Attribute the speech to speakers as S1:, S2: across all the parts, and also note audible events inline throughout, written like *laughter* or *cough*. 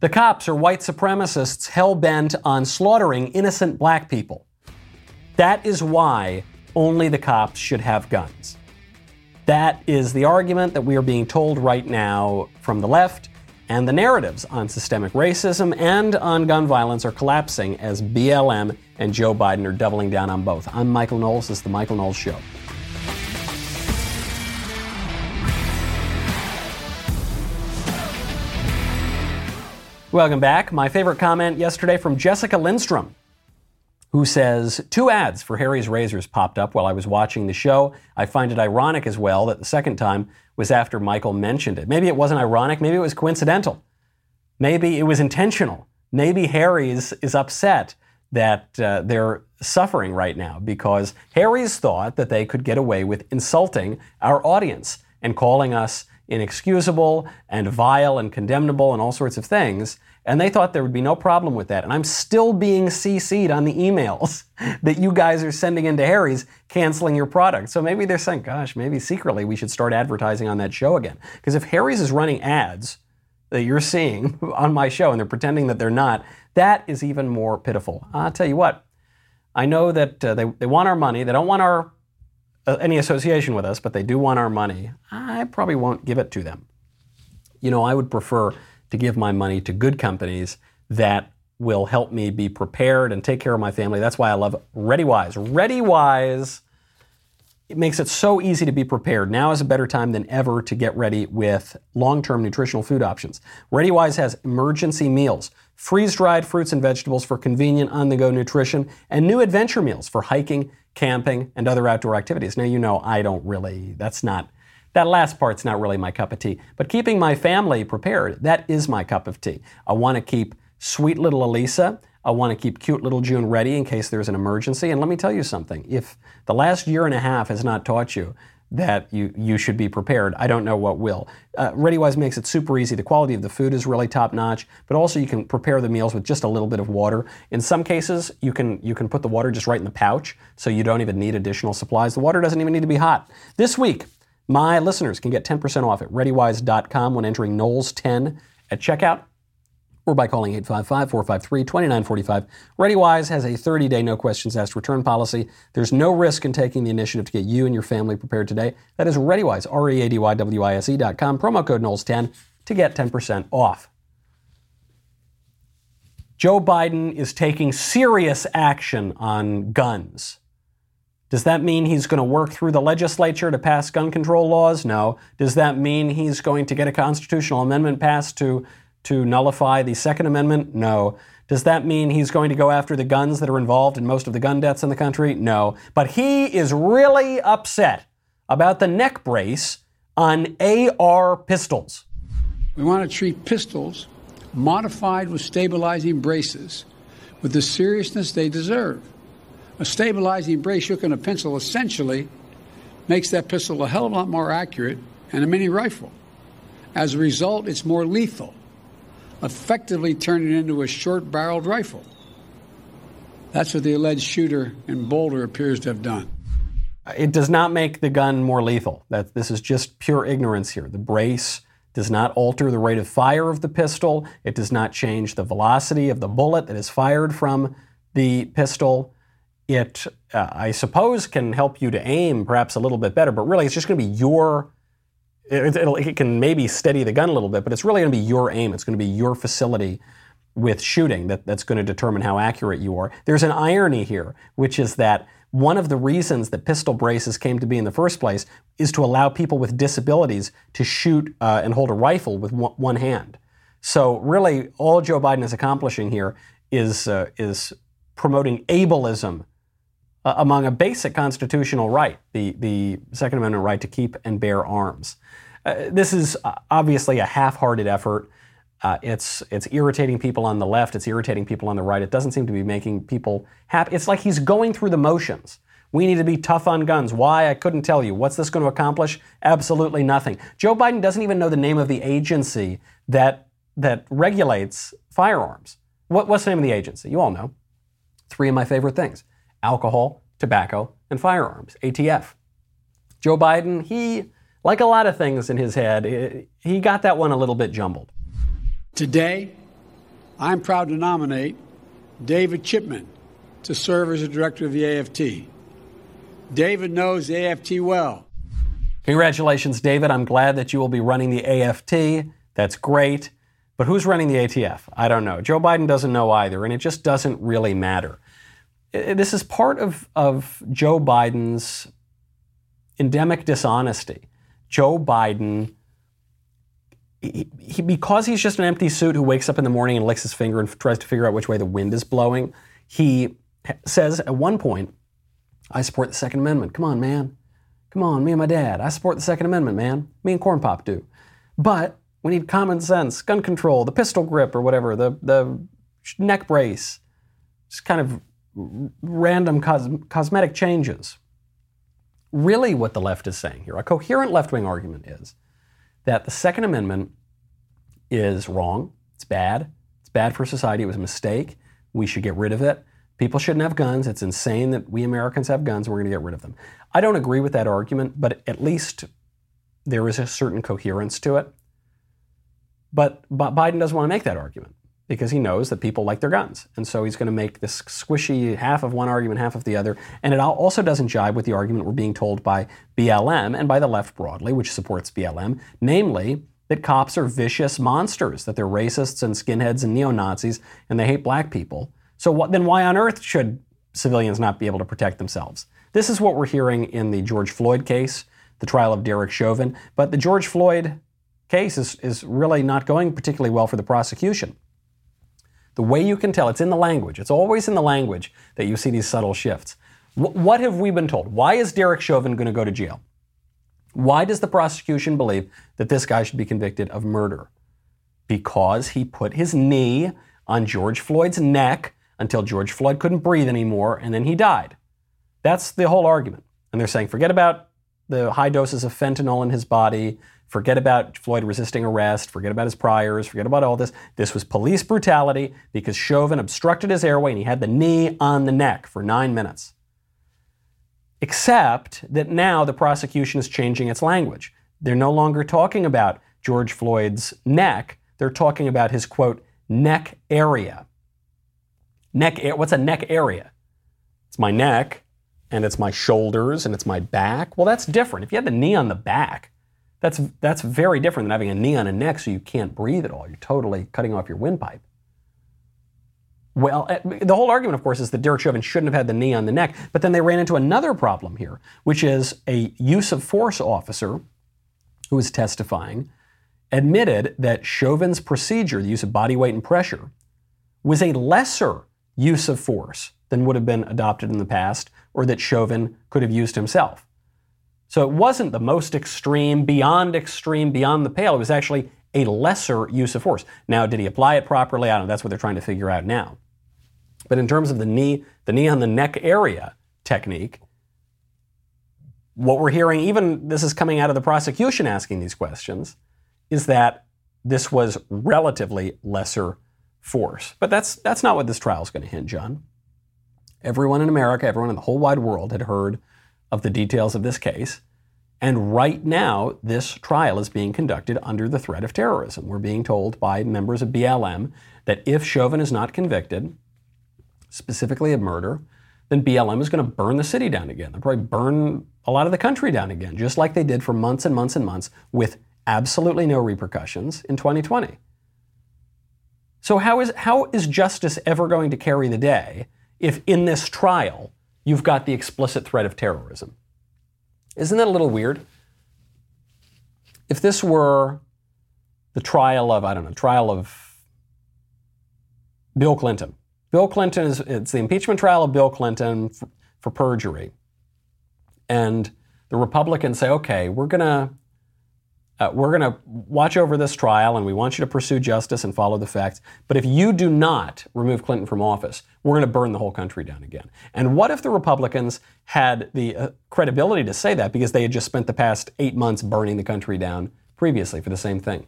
S1: The cops are white supremacists hell bent on slaughtering innocent black people. That is why only the cops should have guns. That is the argument that we are being told right now from the left, and the narratives on systemic racism and on gun violence are collapsing as BLM and Joe Biden are doubling down on both. I'm Michael Knowles. This is The Michael Knowles Show. Welcome back. My favorite comment yesterday from Jessica Lindstrom, who says Two ads for Harry's Razors popped up while I was watching the show. I find it ironic as well that the second time was after Michael mentioned it. Maybe it wasn't ironic, maybe it was coincidental. Maybe it was intentional. Maybe Harry's is upset that uh, they're suffering right now because Harry's thought that they could get away with insulting our audience and calling us inexcusable and vile and condemnable and all sorts of things. And they thought there would be no problem with that. And I'm still being CC'd on the emails *laughs* that you guys are sending into Harry's canceling your product. So maybe they're saying, gosh, maybe secretly we should start advertising on that show again. Because if Harry's is running ads that you're seeing *laughs* on my show and they're pretending that they're not, that is even more pitiful. I'll tell you what, I know that uh, they, they want our money. They don't want our Uh, any association with us, but they do want our money, I probably won't give it to them. You know, I would prefer to give my money to good companies that will help me be prepared and take care of my family. That's why I love ReadyWise. ReadyWise it makes it so easy to be prepared. Now is a better time than ever to get ready with long-term nutritional food options. ReadyWise has emergency meals, freeze-dried fruits and vegetables for convenient on-the-go nutrition, and new adventure meals for hiking, camping, and other outdoor activities. Now, you know, I don't really, that's not, that last part's not really my cup of tea. But keeping my family prepared, that is my cup of tea. I want to keep sweet little Elisa. I want to keep cute little June ready in case there's an emergency. And let me tell you something if the last year and a half has not taught you that you, you should be prepared. I don't know what will. Uh, ReadyWise makes it super easy. The quality of the food is really top notch, but also you can prepare the meals with just a little bit of water. In some cases, you can you can put the water just right in the pouch, so you don't even need additional supplies. The water doesn't even need to be hot. This week, my listeners can get 10% off at ReadyWise.com when entering Knowles10 at checkout or by calling 855 453 2945. ReadyWise has a 30 day no questions asked return policy. There's no risk in taking the initiative to get you and your family prepared today. That is ReadyWise, R E A D Y W I S E.com, promo code Knowles10 to get 10% off. Joe Biden is taking serious action on guns. Does that mean he's going to work through the legislature to pass gun control laws? No. Does that mean he's going to get a constitutional amendment passed to to nullify the Second Amendment? No. Does that mean he's going to go after the guns that are involved in most of the gun deaths in the country? No. But he is really upset about the neck brace on AR pistols.
S2: We want to treat pistols modified with stabilizing braces with the seriousness they deserve. A stabilizing brace shook in a pencil essentially makes that pistol a hell of a lot more accurate and a mini rifle. As a result, it's more lethal effectively turning it into a short barreled rifle. That's what the alleged shooter in Boulder appears to have done.
S1: It does not make the gun more lethal. That this is just pure ignorance here. The brace does not alter the rate of fire of the pistol. It does not change the velocity of the bullet that is fired from the pistol. It, uh, I suppose, can help you to aim perhaps a little bit better, but really it's just going to be your it, it can maybe steady the gun a little bit, but it's really going to be your aim. It's going to be your facility with shooting that, that's going to determine how accurate you are. There's an irony here, which is that one of the reasons that pistol braces came to be in the first place is to allow people with disabilities to shoot uh, and hold a rifle with one, one, hand. So really, all Joe Biden is accomplishing here is uh, is promoting ableism uh, among a basic constitutional right, the the Second Amendment right to keep and bear arms. Uh, this is uh, obviously a half-hearted effort. Uh, it's it's irritating people on the left. It's irritating people on the right. It doesn't seem to be making people happy. It's like he's going through the motions. We need to be tough on guns. Why? I couldn't tell you. What's this going to accomplish? Absolutely nothing. Joe Biden doesn't even know the name of the agency that that regulates firearms. What, what's the name of the agency? You all know. Three of my favorite things: alcohol, tobacco, and firearms. ATF. Joe Biden, he like a lot of things in his head, he got that one a little bit jumbled.
S2: Today, I'm proud to nominate David Chipman to serve as the director of the AFT. David knows the AFT well.
S1: Congratulations, David. I'm glad that you will be running the AFT. That's great. But who's running the ATF? I don't know. Joe Biden doesn't know either, and it just doesn't really matter. This is part of, of Joe Biden's endemic dishonesty. Joe Biden, he, he, because he's just an empty suit who wakes up in the morning and licks his finger and tries to figure out which way the wind is blowing, he says at one point, I support the Second Amendment. Come on, man. Come on, me and my dad. I support the Second Amendment, man. Me and Corn Pop do. But we need common sense, gun control, the pistol grip or whatever, the, the neck brace. Just kind of random cos- cosmetic changes. Really, what the left is saying here, a coherent left wing argument is that the Second Amendment is wrong, it's bad, it's bad for society, it was a mistake, we should get rid of it. People shouldn't have guns. It's insane that we Americans have guns. And we're going to get rid of them. I don't agree with that argument, but at least there is a certain coherence to it. But Biden doesn't want to make that argument because he knows that people like their guns. And so he's going to make this squishy half of one argument, half of the other. And it also doesn't jibe with the argument we're being told by BLM and by the left broadly, which supports BLM, namely that cops are vicious monsters, that they're racists and skinheads and neo Nazis, and they hate black people. So what, then why on earth should civilians not be able to protect themselves? This is what we're hearing in the George Floyd case, the trial of Derek Chauvin. But the George Floyd case is, is really not going particularly well for the prosecution. The way you can tell, it's in the language. It's always in the language that you see these subtle shifts. W- what have we been told? Why is Derek Chauvin going to go to jail? Why does the prosecution believe that this guy should be convicted of murder? Because he put his knee on George Floyd's neck until George Floyd couldn't breathe anymore and then he died. That's the whole argument. And they're saying, forget about the high doses of fentanyl in his body, Forget about Floyd resisting arrest. Forget about his priors. Forget about all this. This was police brutality because Chauvin obstructed his airway and he had the knee on the neck for nine minutes. Except that now the prosecution is changing its language. They're no longer talking about George Floyd's neck. They're talking about his quote, neck area. Neck, what's a neck area? It's my neck and it's my shoulders and it's my back. Well, that's different. If you had the knee on the back, that's, that's very different than having a knee on a neck so you can't breathe at all. You're totally cutting off your windpipe. Well, eh, the whole argument, of course, is that Derek Chauvin shouldn't have had the knee on the neck. But then they ran into another problem here, which is a use of force officer who was testifying admitted that Chauvin's procedure, the use of body weight and pressure, was a lesser use of force than would have been adopted in the past or that Chauvin could have used himself. So it wasn't the most extreme, beyond extreme, beyond the pale. It was actually a lesser use of force. Now, did he apply it properly? I don't know. That's what they're trying to figure out now. But in terms of the knee, the knee on the neck area technique, what we're hearing, even this is coming out of the prosecution asking these questions, is that this was relatively lesser force. But that's that's not what this trial is going to hinge on. Everyone in America, everyone in the whole wide world had heard of the details of this case. And right now, this trial is being conducted under the threat of terrorism. We're being told by members of BLM that if Chauvin is not convicted, specifically of murder, then BLM is going to burn the city down again. They'll probably burn a lot of the country down again, just like they did for months and months and months with absolutely no repercussions in 2020. So, how is, how is justice ever going to carry the day if in this trial you've got the explicit threat of terrorism. Isn't that a little weird? If this were the trial of, I don't know, trial of Bill Clinton. Bill Clinton is, it's the impeachment trial of Bill Clinton for, for perjury. And the Republicans say, okay, we're going to uh, we're going to watch over this trial and we want you to pursue justice and follow the facts. But if you do not remove Clinton from office, we're going to burn the whole country down again. And what if the Republicans had the uh, credibility to say that because they had just spent the past eight months burning the country down previously for the same thing?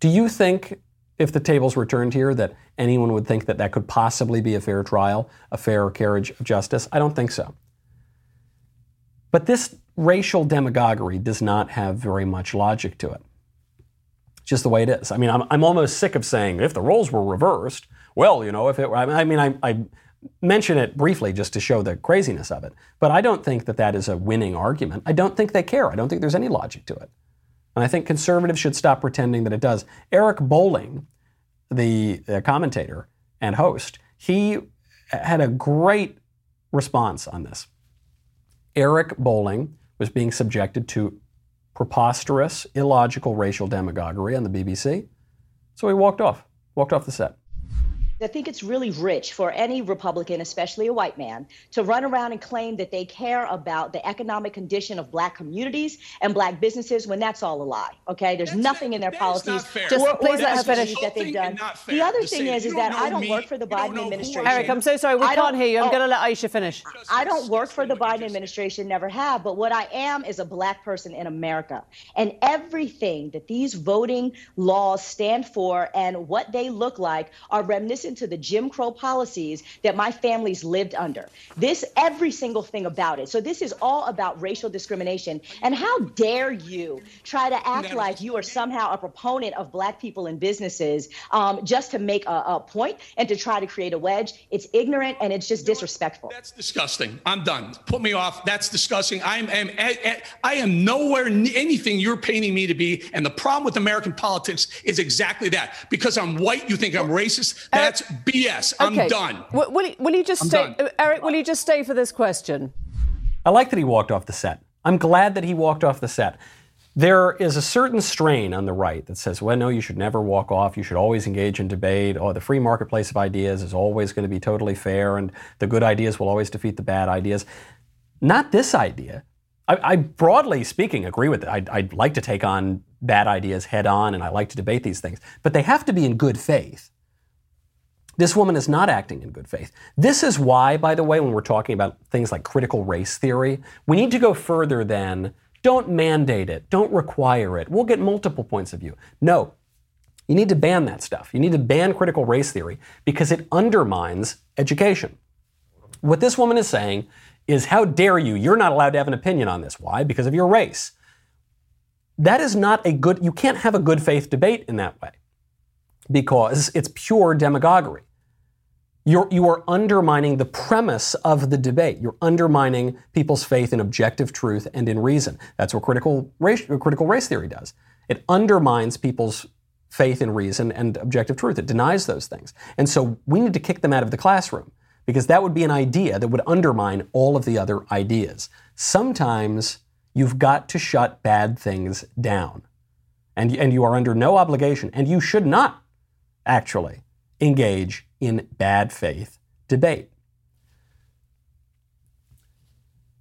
S1: Do you think, if the tables were turned here, that anyone would think that that could possibly be a fair trial, a fair carriage of justice? I don't think so. But this racial demagoguery does not have very much logic to it. just the way it is. I mean, I'm, I'm almost sick of saying if the roles were reversed, well, you know, if it were, I mean, I, I mention it briefly just to show the craziness of it. But I don't think that that is a winning argument. I don't think they care. I don't think there's any logic to it. And I think conservatives should stop pretending that it does. Eric Bolling, the uh, commentator and host, he had a great response on this. Eric Bolling was being subjected to preposterous, illogical racial demagoguery on the BBC. So he walked off, walked off the set.
S3: I think it's really rich for any Republican, especially a white man, to run around and claim that they care about the economic condition of black communities and black businesses when that's all a lie. Okay, there's
S4: That's
S3: nothing
S4: not-
S3: in their policies
S4: not fair.
S3: or, or
S5: please
S3: the
S5: let her finish.
S3: that they've done.
S4: thing not fair
S3: The other thing is, is that I don't
S4: me,
S3: work for the
S4: you
S3: Biden
S4: know who I
S3: administration.
S5: Eric, I'm so sorry. We
S3: I
S5: can't hear you. I'm
S3: oh.
S5: going to let Aisha finish.
S3: I don't work for the Biden administration, never have, but what I am is a black person in America. And everything that these voting laws stand for and what they look like are reminiscent to the Jim Crow policies that my family's lived under. This, every single thing about it. So this is all about racial discrimination. And how dare you try to act like you are somehow a proponent of black people and businesses um, just to make a, a point and to try to create a wedge? It's ignorant and it's just disrespectful.
S4: That's disgusting. I'm done. Put me off. That's disgusting. I am, am I, I am nowhere near anything you're painting me to be. And the problem with American politics is exactly that. Because I'm white, you think I'm racist. That's BS. I'm
S5: Okay.
S4: done.
S5: W- Will, you, will you just
S4: I'm
S5: stay,
S4: done.
S5: uh, Eric? Will you just stay for this question?
S1: I like that he walked off the set. I'm glad that he walked off the set. There is a certain strain on the right that says, well, no, you should never walk off. You should always engage in debate. Oh, the free marketplace of ideas is always going to be totally fair, and the good ideas will always defeat the bad ideas. Not this idea. I, I broadly speaking agree with it. I'd, I'd like to take on bad ideas head on, and I like to debate these things, but they have to be in good faith. This woman is not acting in good faith. This is why, by the way, when we're talking about things like critical race theory, we need to go further than don't mandate it, don't require it. We'll get multiple points of view. No, you need to ban that stuff. You need to ban critical race theory because it undermines education. What this woman is saying is, how dare you? You're not allowed to have an opinion on this. Why? Because of your race. That is not a good, you can't have a good faith debate in that way because it's pure demagoguery. You're, you are undermining the premise of the debate. You're undermining people's faith in objective truth and in reason. That's what critical race, critical race theory does. It undermines people's faith in reason and objective truth. It denies those things. And so we need to kick them out of the classroom because that would be an idea that would undermine all of the other ideas. Sometimes you've got to shut bad things down. And, and you are under no obligation, and you should not actually engage in bad faith debate.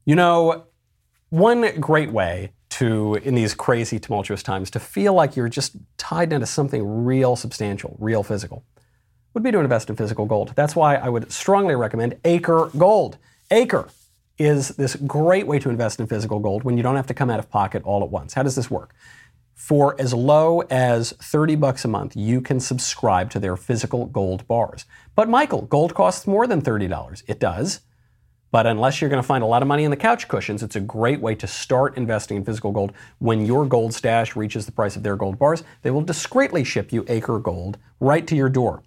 S1: You know, one great way to, in these crazy, tumultuous times, to feel like you're just tied into something real substantial, real physical, would be to invest in physical gold. That's why I would strongly recommend Acre Gold. Acre is this great way to invest in physical gold when you don't have to come out of pocket all at once. How does this work? For as low as 30 bucks a month, you can subscribe to their physical gold bars. But Michael, gold costs more than $30. It does. But unless you're going to find a lot of money in the couch cushions, it's a great way to start investing in physical gold. When your gold stash reaches the price of their gold bars, they will discreetly ship you Acre Gold right to your door.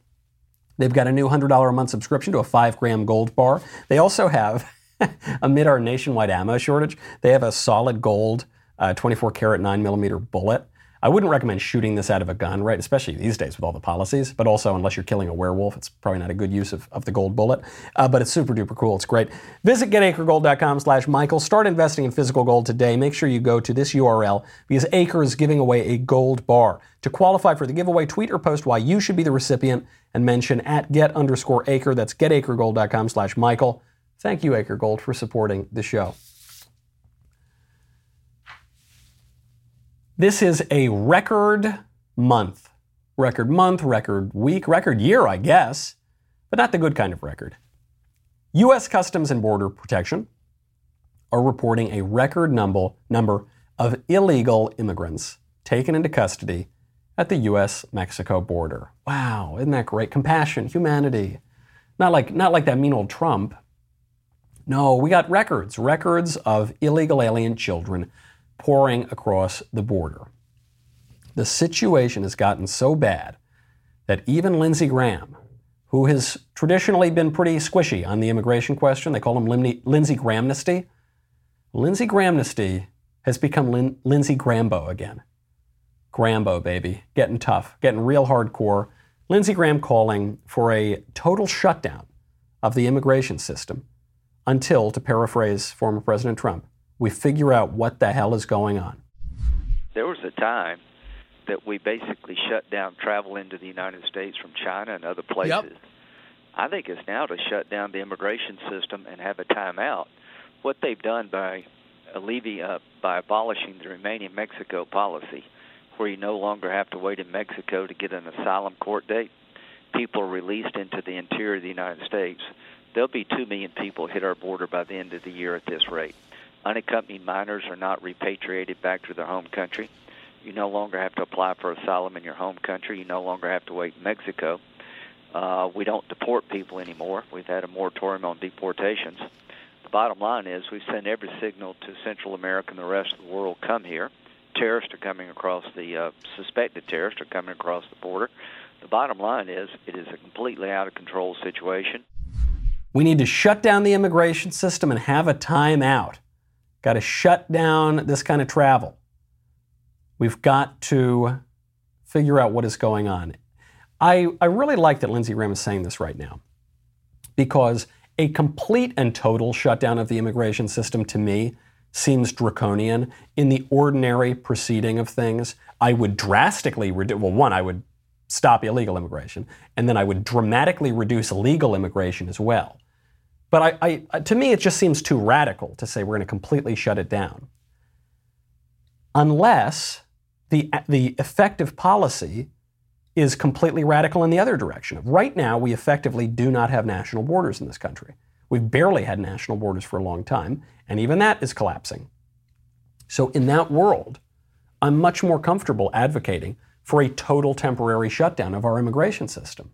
S1: They've got a new $100 a month subscription to a 5 gram gold bar. They also have, *laughs* amid our nationwide ammo shortage, they have a solid gold uh, 24 karat 9 millimeter bullet. I wouldn't recommend shooting this out of a gun, right? Especially these days with all the policies, but also unless you're killing a werewolf, it's probably not a good use of, of the gold bullet. Uh, but it's super duper cool. It's great. Visit getacregold.com slash Michael. Start investing in physical gold today. Make sure you go to this URL because Acre is giving away a gold bar. To qualify for the giveaway, tweet or post why you should be the recipient and mention at get underscore acre. That's getacregold.com slash Michael. Thank you, Acre Gold, for supporting the show. This is a record month. Record month, record week, record year, I guess, but not the good kind of record. U.S. Customs and Border Protection are reporting a record number, number of illegal immigrants taken into custody at the U.S. Mexico border. Wow, isn't that great? Compassion, humanity. Not like, not like that mean old Trump. No, we got records, records of illegal alien children pouring across the border. The situation has gotten so bad that even Lindsey Graham, who has traditionally been pretty squishy on the immigration question, they call him Lin- Lindsey Grahamnesty. Lindsey Grahamnesty has become Lin- Lindsey Grambo again. Grambo, baby, getting tough, getting real hardcore. Lindsey Graham calling for a total shutdown of the immigration system until, to paraphrase former President Trump, we figure out what the hell is going on.
S6: There was a time that we basically shut down travel into the United States from China and other places.
S4: Yep.
S6: I think it's now to shut down the immigration system and have a timeout. What they've done by alleviating, uh, by abolishing the Remain in Mexico policy, where you no longer have to wait in Mexico to get an asylum court date, people are released into the interior of the United States. There'll be two million people hit our border by the end of the year at this rate. Unaccompanied minors are not repatriated back to their home country. You no longer have to apply for asylum in your home country. You no longer have to wait in Mexico. Uh, we don't deport people anymore. We've had a moratorium on deportations. The bottom line is we send every signal to Central America and the rest of the world come here. Terrorists are coming across the uh, suspected terrorists are coming across the border. The bottom line is it is a completely out of control situation.
S1: We need to shut down the immigration system and have a timeout. Got to shut down this kind of travel. We've got to figure out what is going on. I, I really like that Lindsey Graham is saying this right now because a complete and total shutdown of the immigration system to me seems draconian. In the ordinary proceeding of things, I would drastically reduce, well, one, I would stop illegal immigration, and then I would dramatically reduce legal immigration as well. But I, I, to me, it just seems too radical to say we're going to completely shut it down. Unless the, the effective policy is completely radical in the other direction. Right now, we effectively do not have national borders in this country. We've barely had national borders for a long time, and even that is collapsing. So, in that world, I'm much more comfortable advocating for a total temporary shutdown of our immigration system.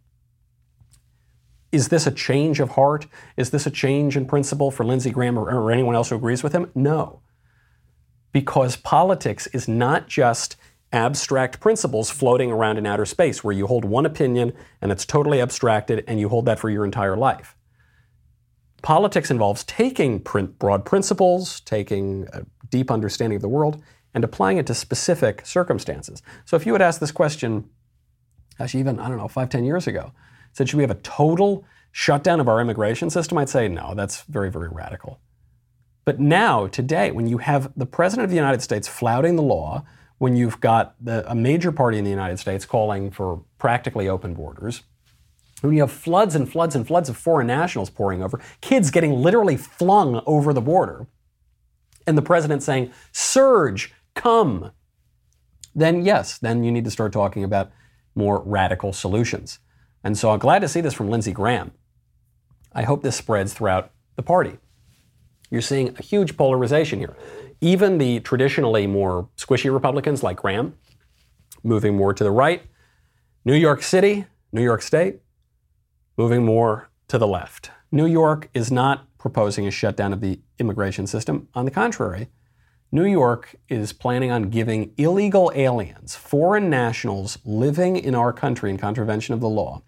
S1: Is this a change of heart? Is this a change in principle for Lindsey Graham or, or anyone else who agrees with him? No. Because politics is not just abstract principles floating around in outer space where you hold one opinion and it's totally abstracted and you hold that for your entire life. Politics involves taking broad principles, taking a deep understanding of the world, and applying it to specific circumstances. So if you had asked this question, actually even, I don't know, five, ten years ago, said, should we have a total shutdown of our immigration system? I'd say, no, that's very, very radical. But now, today, when you have the President of the United States flouting the law, when you've got the, a major party in the United States calling for practically open borders, when you have floods and floods and floods of foreign nationals pouring over, kids getting literally flung over the border, and the president saying, Surge, come, then yes, then you need to start talking about more radical solutions. And so I'm glad to see this from Lindsey Graham. I hope this spreads throughout the party. You're seeing a huge polarization here. Even the traditionally more squishy Republicans like Graham, moving more to the right. New York City, New York State, moving more to the left. New York is not proposing a shutdown of the immigration system. On the contrary, New York is planning on giving illegal aliens, foreign nationals living in our country in contravention of the law,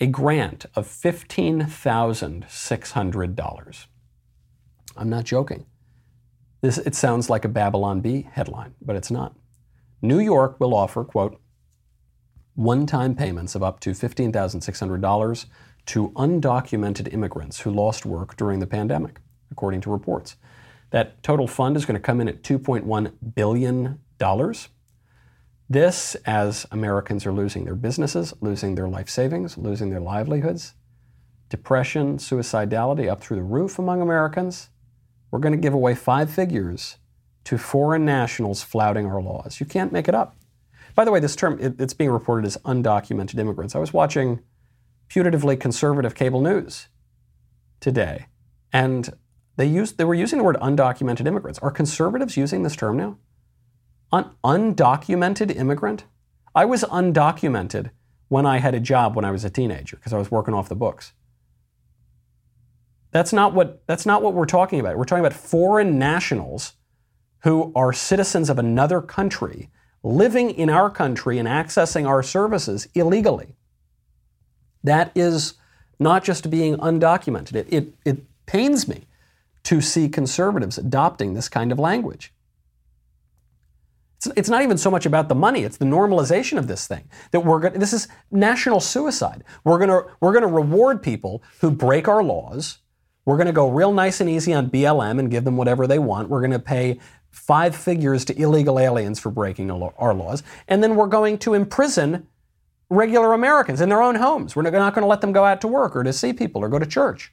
S1: a grant of $15,600. I'm not joking. This, it sounds like a Babylon Bee headline, but it's not. New York will offer, quote, one time payments of up to $15,600 to undocumented immigrants who lost work during the pandemic, according to reports. That total fund is going to come in at $2.1 billion. This, as Americans are losing their businesses, losing their life savings, losing their livelihoods, depression, suicidality up through the roof among Americans, we're going to give away five figures to foreign nationals flouting our laws. You can't make it up. By the way, this term, it, it's being reported as undocumented immigrants. I was watching putatively conservative cable news today, and they, used, they were using the word undocumented immigrants. Are conservatives using this term now? Un- undocumented immigrant? I was undocumented when I had a job when I was a teenager because I was working off the books. That's not what that's not what we're talking about. We're talking about foreign nationals who are citizens of another country living in our country and accessing our services illegally. That is not just being undocumented. It, it, it pains me to see conservatives adopting this kind of language. It's, it's not even so much about the money, it's the normalization of this thing. That we're going this is national suicide. We're going to we're going to reward people who break our laws. We're going to go real nice and easy on BLM and give them whatever they want. We're going to pay five figures to illegal aliens for breaking our laws. And then we're going to imprison regular Americans in their own homes. We're not going to let them go out to work or to see people or go to church.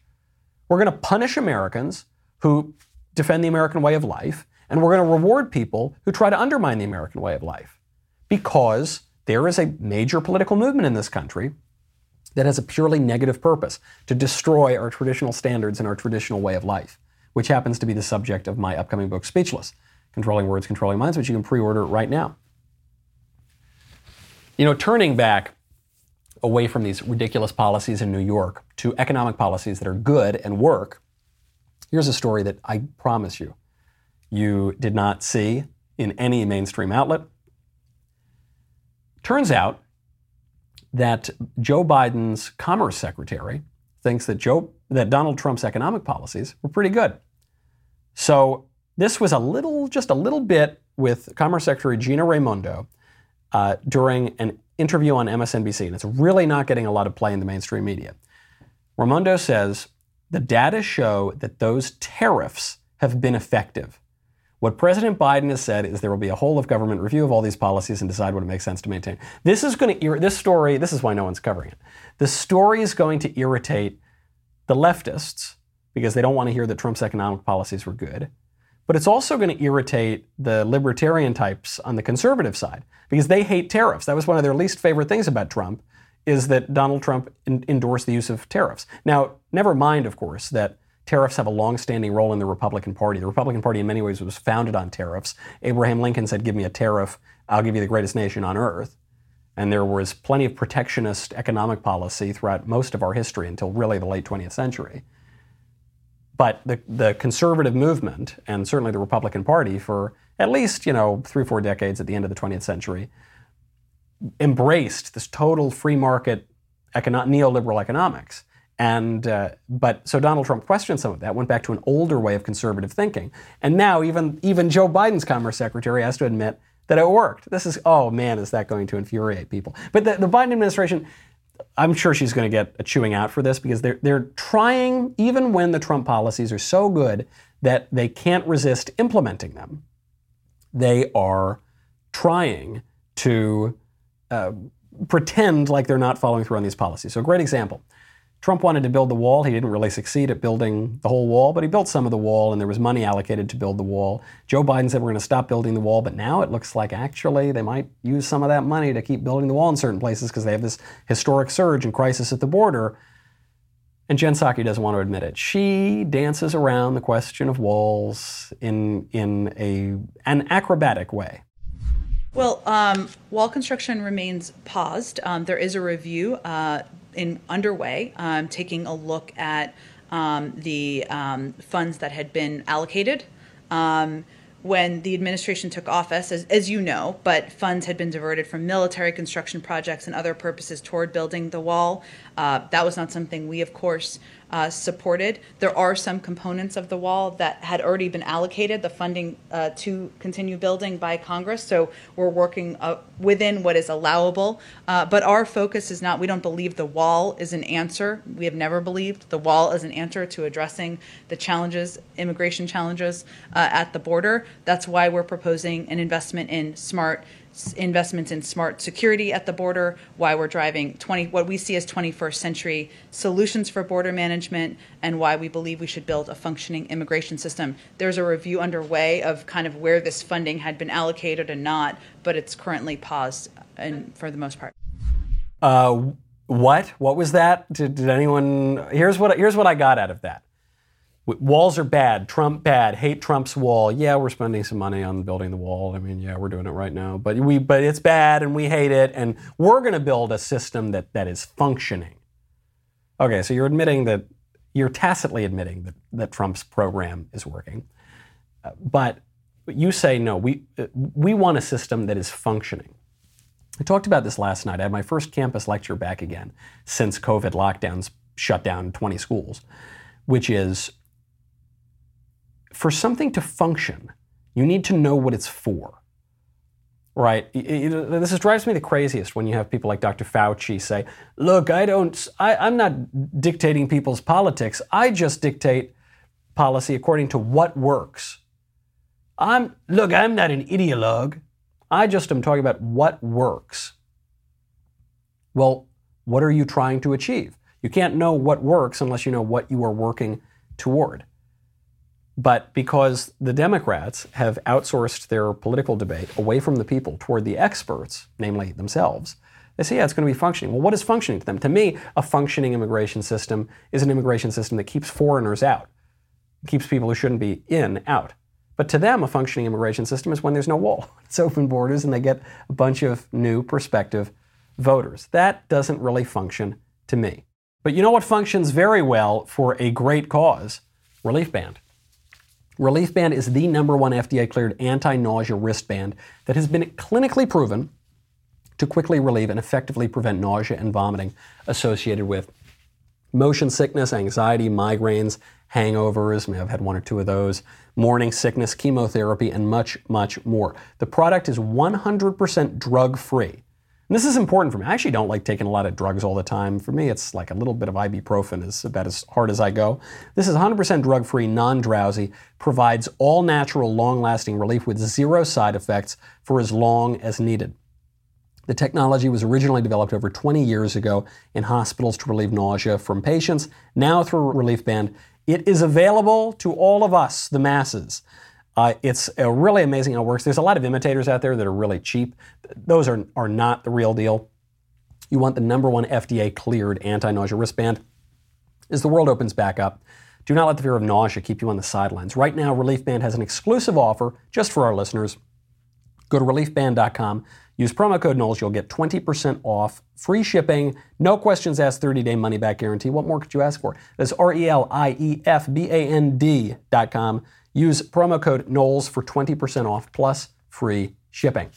S1: We're going to punish Americans who defend the American way of life, and we're going to reward people who try to undermine the American way of life because there is a major political movement in this country that has a purely negative purpose to destroy our traditional standards and our traditional way of life, which happens to be the subject of my upcoming book, Speechless Controlling Words, Controlling Minds, which you can pre order right now. You know, turning back away from these ridiculous policies in New York to economic policies that are good and work, here's a story that I promise you you did not see in any mainstream outlet. Turns out that Joe Biden's Commerce Secretary thinks that Joe that Donald Trump's economic policies were pretty good. So this was a little, just a little bit with Commerce Secretary Gina Raimondo uh, during an interview on MSNBC, and it's really not getting a lot of play in the mainstream media. Raimondo says the data show that those tariffs have been effective. What President Biden has said is there will be a whole of government review of all these policies and decide what it makes sense to maintain. This is going to this story. This is why no one's covering it. The story is going to irritate the leftists because they don't want to hear that Trump's economic policies were good. But it's also going to irritate the libertarian types on the conservative side because they hate tariffs. That was one of their least favorite things about Trump is that Donald Trump in- endorsed the use of tariffs. Now, never mind, of course, that tariffs have a long-standing role in the Republican Party. The Republican Party, in many ways, was founded on tariffs. Abraham Lincoln said, "Give me a tariff, I'll give you the greatest nation on earth." And there was plenty of protectionist economic policy throughout most of our history until really the late 20th century. But the, the conservative movement, and certainly the Republican Party, for at least you know three, four decades at the end of the 20th century, embraced this total free market econo- neoliberal economics. And uh, but so Donald Trump questioned some of that, went back to an older way of conservative thinking, and now even even Joe Biden's Commerce Secretary has to admit that it worked. This is oh man, is that going to infuriate people? But the, the Biden administration, I'm sure she's going to get a chewing out for this because they're they're trying even when the Trump policies are so good that they can't resist implementing them. They are trying to uh, pretend like they're not following through on these policies. So a great example. Trump wanted to build the wall. He didn't really succeed at building the whole wall, but he built some of the wall, and there was money allocated to build the wall. Joe Biden said we're going to stop building the wall, but now it looks like actually they might use some of that money to keep building the wall in certain places because they have this historic surge and crisis at the border. And Jen Psaki doesn't want to admit it. She dances around the question of walls in in a an acrobatic way.
S7: Well, um, wall construction remains paused. Um, there is a review uh, in underway, um, taking a look at um, the um, funds that had been allocated um, when the administration took office, as, as, you know, but funds had been diverted from military construction projects and other purposes toward building the wall. Uh, that was not something we, of course, uh, supported. There are some components of the wall that had already been allocated the funding uh, to continue building by Congress. So we're working uh, within what is allowable. Uh, but our focus is not, we don't believe the wall is an answer. We have never believed the wall is an answer to addressing the challenges, immigration challenges uh, at the border. That's why we're proposing an investment in smart investments in smart security at the border, why we're driving 20 what we see as 21st century solutions for border management and why we believe we should build a functioning immigration system. There's a review underway of kind of where this funding had been allocated and not, but it's currently paused and for the most part.
S1: Uh, what? What was that? Did, did anyone Here's what here's what I got out of that. Walls are bad. Trump bad. Hate Trump's wall. Yeah, we're spending some money on building the wall. I mean, yeah, we're doing it right now. But we, but it's bad, and we hate it. And we're going to build a system that that is functioning. Okay, so you're admitting that you're tacitly admitting that that Trump's program is working, uh, but you say no. We uh, we want a system that is functioning. I talked about this last night. I had my first campus lecture back again since COVID lockdowns shut down 20 schools, which is for something to function, you need to know what it's for. Right? It- it- this is, drives me the craziest when you have people like Dr. Fauci say, "Look, I don't. I, I'm not dictating people's politics. I just dictate policy according to what works." I'm look. I'm not an ideologue. I just am talking about what works. Well, what are you trying to achieve? You can't know what works unless you know what you are working toward. But because the Democrats have outsourced their political debate away from the people toward the experts, namely themselves, they say, yeah, it's going to be functioning. Well, what is functioning to them? To me, a functioning immigration system is an immigration system that keeps foreigners out, keeps people who shouldn't be in out. But to them, a functioning immigration system is when there's no wall. *laughs* It's open borders and they get a bunch of new prospective voters. That doesn't really function to me. But you know what functions very well for a great cause? Relief Band. Relief Band is the number one FDA cleared anti nausea wristband that has been clinically proven to quickly relieve and effectively prevent nausea and vomiting associated with motion sickness, anxiety, migraines, hangovers. Have had one or two of those, morning sickness, chemotherapy, and much, much more. The product is 100% drug free. And this is important for me. I actually don't like taking a lot of drugs all the time. For me, it's like a little bit of ibuprofen is about as hard as I go. This is 100% drug free, non drowsy, provides all natural, long lasting relief with zero side effects for as long as needed. The technology was originally developed over 20 years ago in hospitals to relieve nausea from patients. Now, through Relief Band, it is available to all of us, the masses. Uh, it's uh, really amazing how it works. There's a lot of imitators out there that are really cheap. Those are, are not the real deal. You want the number one FDA cleared anti nausea wristband. As the world opens back up, do not let the fear of nausea keep you on the sidelines. Right now, Relief Band has an exclusive offer just for our listeners. Go to reliefband.com. Use promo code Knowles. You'll get 20% off, free shipping, no questions asked, 30 day money back guarantee. What more could you ask for? That's R E L I E F B A N D.com. Use promo code Knowles for 20% off plus free shipping.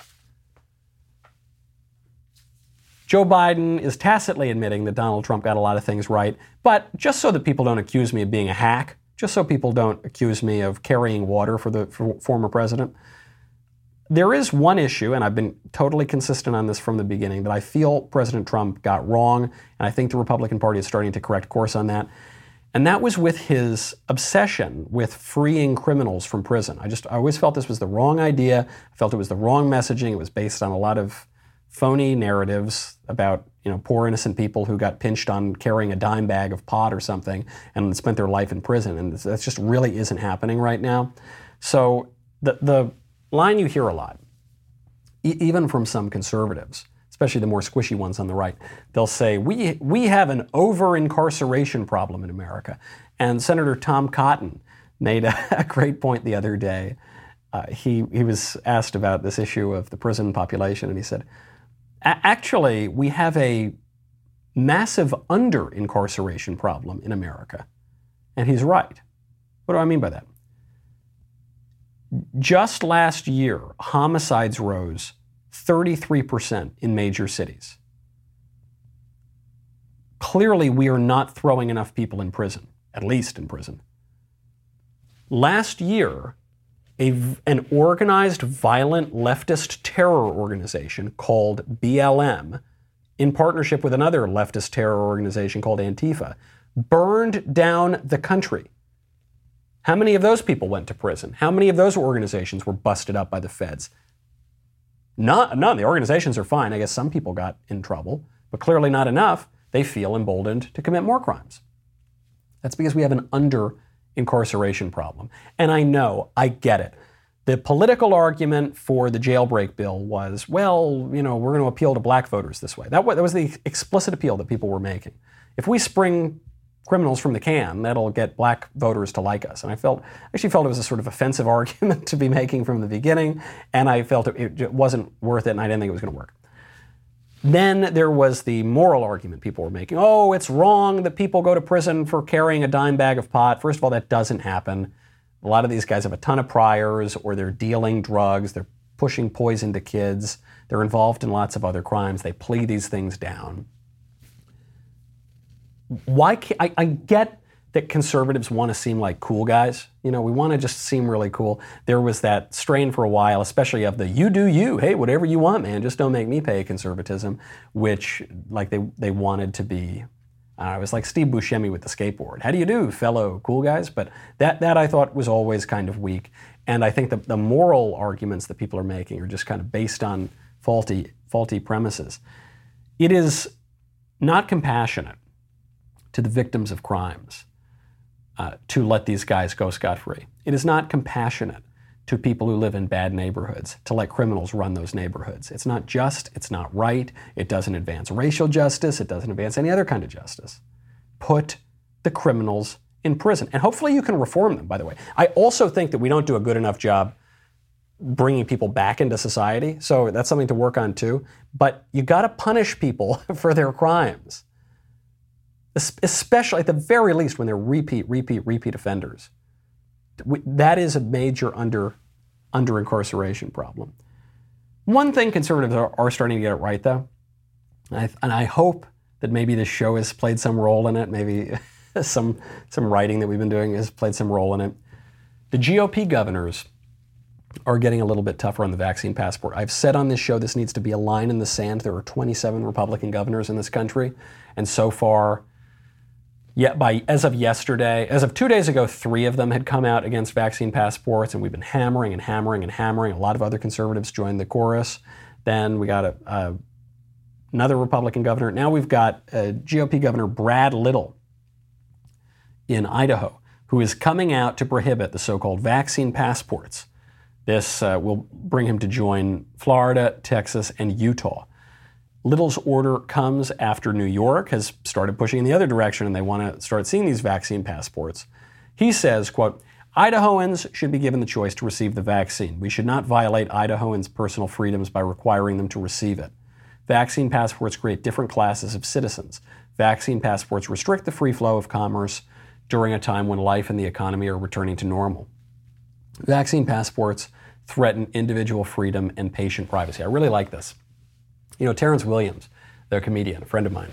S1: Joe Biden is tacitly admitting that Donald Trump got a lot of things right, but just so that people don't accuse me of being a hack, just so people don't accuse me of carrying water for the for former president, there is one issue, and I've been totally consistent on this from the beginning, that I feel President Trump got wrong, and I think the Republican Party is starting to correct course on that. And that was with his obsession with freeing criminals from prison. I just I always felt this was the wrong idea. I felt it was the wrong messaging. It was based on a lot of phony narratives about you know poor innocent people who got pinched on carrying a dime bag of pot or something and spent their life in prison. And that just really isn't happening right now. So the the line you hear a lot, e- even from some conservatives, especially the more squishy ones on the right, they'll say, we, we have an over incarceration problem in America. And Senator Tom Cotton made a, *laughs* a great point the other day. Uh, he, he was asked about this issue of the prison population, and he said, Actually, we have a massive under incarceration problem in America. And he's right. What do I mean by that? Just last year, homicides rose 33% in major cities. Clearly, we are not throwing enough people in prison, at least in prison. Last year, a, an organized violent leftist terror organization called BLM, in partnership with another leftist terror organization called Antifa, burned down the country. How many of those people went to prison? How many of those organizations were busted up by the feds? None, none. The organizations are fine. I guess some people got in trouble, but clearly not enough. They feel emboldened to commit more crimes. That's because we have an under incarceration problem. And I know, I get it. The political argument for the jailbreak bill was, well, you know, we're going to appeal to black voters this way. That, wa- that was the explicit appeal that people were making. If we spring criminals from the can, that'll get black voters to like us. And I felt, actually felt it was a sort of offensive *laughs* argument to be making from the beginning, and I felt it, it wasn't worth it, and I didn't think it was going to work. Then there was the moral argument people were making. Oh, it's wrong that people go to prison for carrying a dime bag of pot. First of all, that doesn't happen. A lot of these guys have a ton of priors, or they're dealing drugs, they're pushing poison to kids, they're involved in lots of other crimes. They plea these things down. Why can't I, I get that conservatives want to seem like cool guys. You know, we want to just seem really cool. There was that strain for a while, especially of the you do you, hey, whatever you want, man, just don't make me pay conservatism, which like they, they wanted to be. Uh, it was like Steve Buscemi with the skateboard. How do you do, fellow cool guys? But that, that I thought was always kind of weak. And I think the, the moral arguments that people are making are just kind of based on faulty, faulty premises. It is not compassionate to the victims of crimes uh, to let these guys go scot free. It is not compassionate to people who live in bad neighborhoods to let criminals run those neighborhoods. It's not just, it's not right, it doesn't advance racial justice, it doesn't advance any other kind of justice. Put the criminals in prison. And hopefully you can reform them, by the way. I also think that we don't do a good enough job bringing people back into society, so that's something to work on too. But you got to punish people *laughs* for their crimes especially at the very least when they're repeat, repeat, repeat offenders. That is a major under, under incarceration problem. One thing conservatives are, are starting to get it right, though, and I, and I hope that maybe this show has played some role in it. Maybe *laughs* some, some writing that we've been doing has played some role in it. The GOP governors are getting a little bit tougher on the vaccine passport. I've said on this show this needs to be a line in the sand. There are 27 Republican governors in this country, and so far, Yet by as of yesterday, as of two days ago, three of them had come out against vaccine passports, and we've been hammering and hammering and hammering. A lot of other conservatives joined the chorus. Then we got a, a, another Republican governor. Now we've got GOP Governor Brad Little in Idaho, who is coming out to prohibit the so-called vaccine passports. This uh, will bring him to join Florida, Texas, and Utah. Little's order comes after New York has started pushing in the other direction and they want to start seeing these vaccine passports. He says, quote, Idahoans should be given the choice to receive the vaccine. We should not violate Idahoans' personal freedoms by requiring them to receive it. Vaccine passports create different classes of citizens. Vaccine passports restrict the free flow of commerce during a time when life and the economy are returning to normal. Vaccine passports threaten individual freedom and patient privacy. I really like this. You know, Terrence Williams, the comedian, a friend of mine,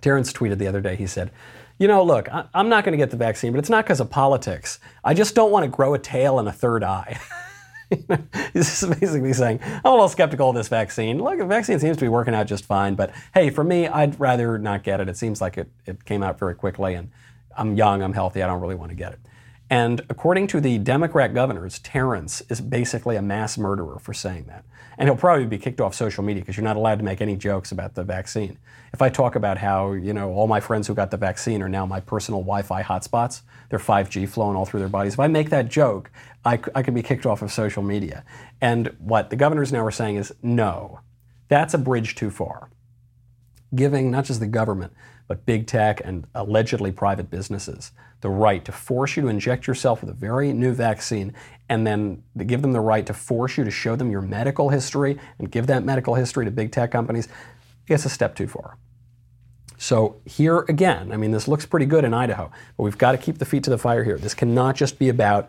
S1: Terrence tweeted the other day, he said, you know, look, I, am not going to get the vaccine, but it's not because of politics. I just don't want to grow a tail and a third eye. *laughs* He's basically saying, I'm a little skeptical of this vaccine. Look, the vaccine seems to be working out just fine, but hey, for me, I'd rather not get it. It seems like it, it came out very quickly, and I'm young, I'm healthy, I don't really want to get it. And according to the Democrat governors, Terrence is basically a mass murderer for saying that. And he'll probably be kicked off social media because you're not allowed to make any jokes about the vaccine. If I talk about how, you know, all my friends who got the vaccine are now my personal Wi Fi hotspots, they're 5G flowing all through their bodies. If I make that joke, I, I could be kicked off of social media. And what the governors now are saying is no, that's a bridge too far. Giving not just the government, but big tech and allegedly private businesses the right to force you to inject yourself with a very new vaccine and then give them the right to force you to show them your medical history and give that medical history to big tech companies, it's a step too far. So, here again, I mean, this looks pretty good in Idaho, but we've got to keep the feet to the fire here. This cannot just be about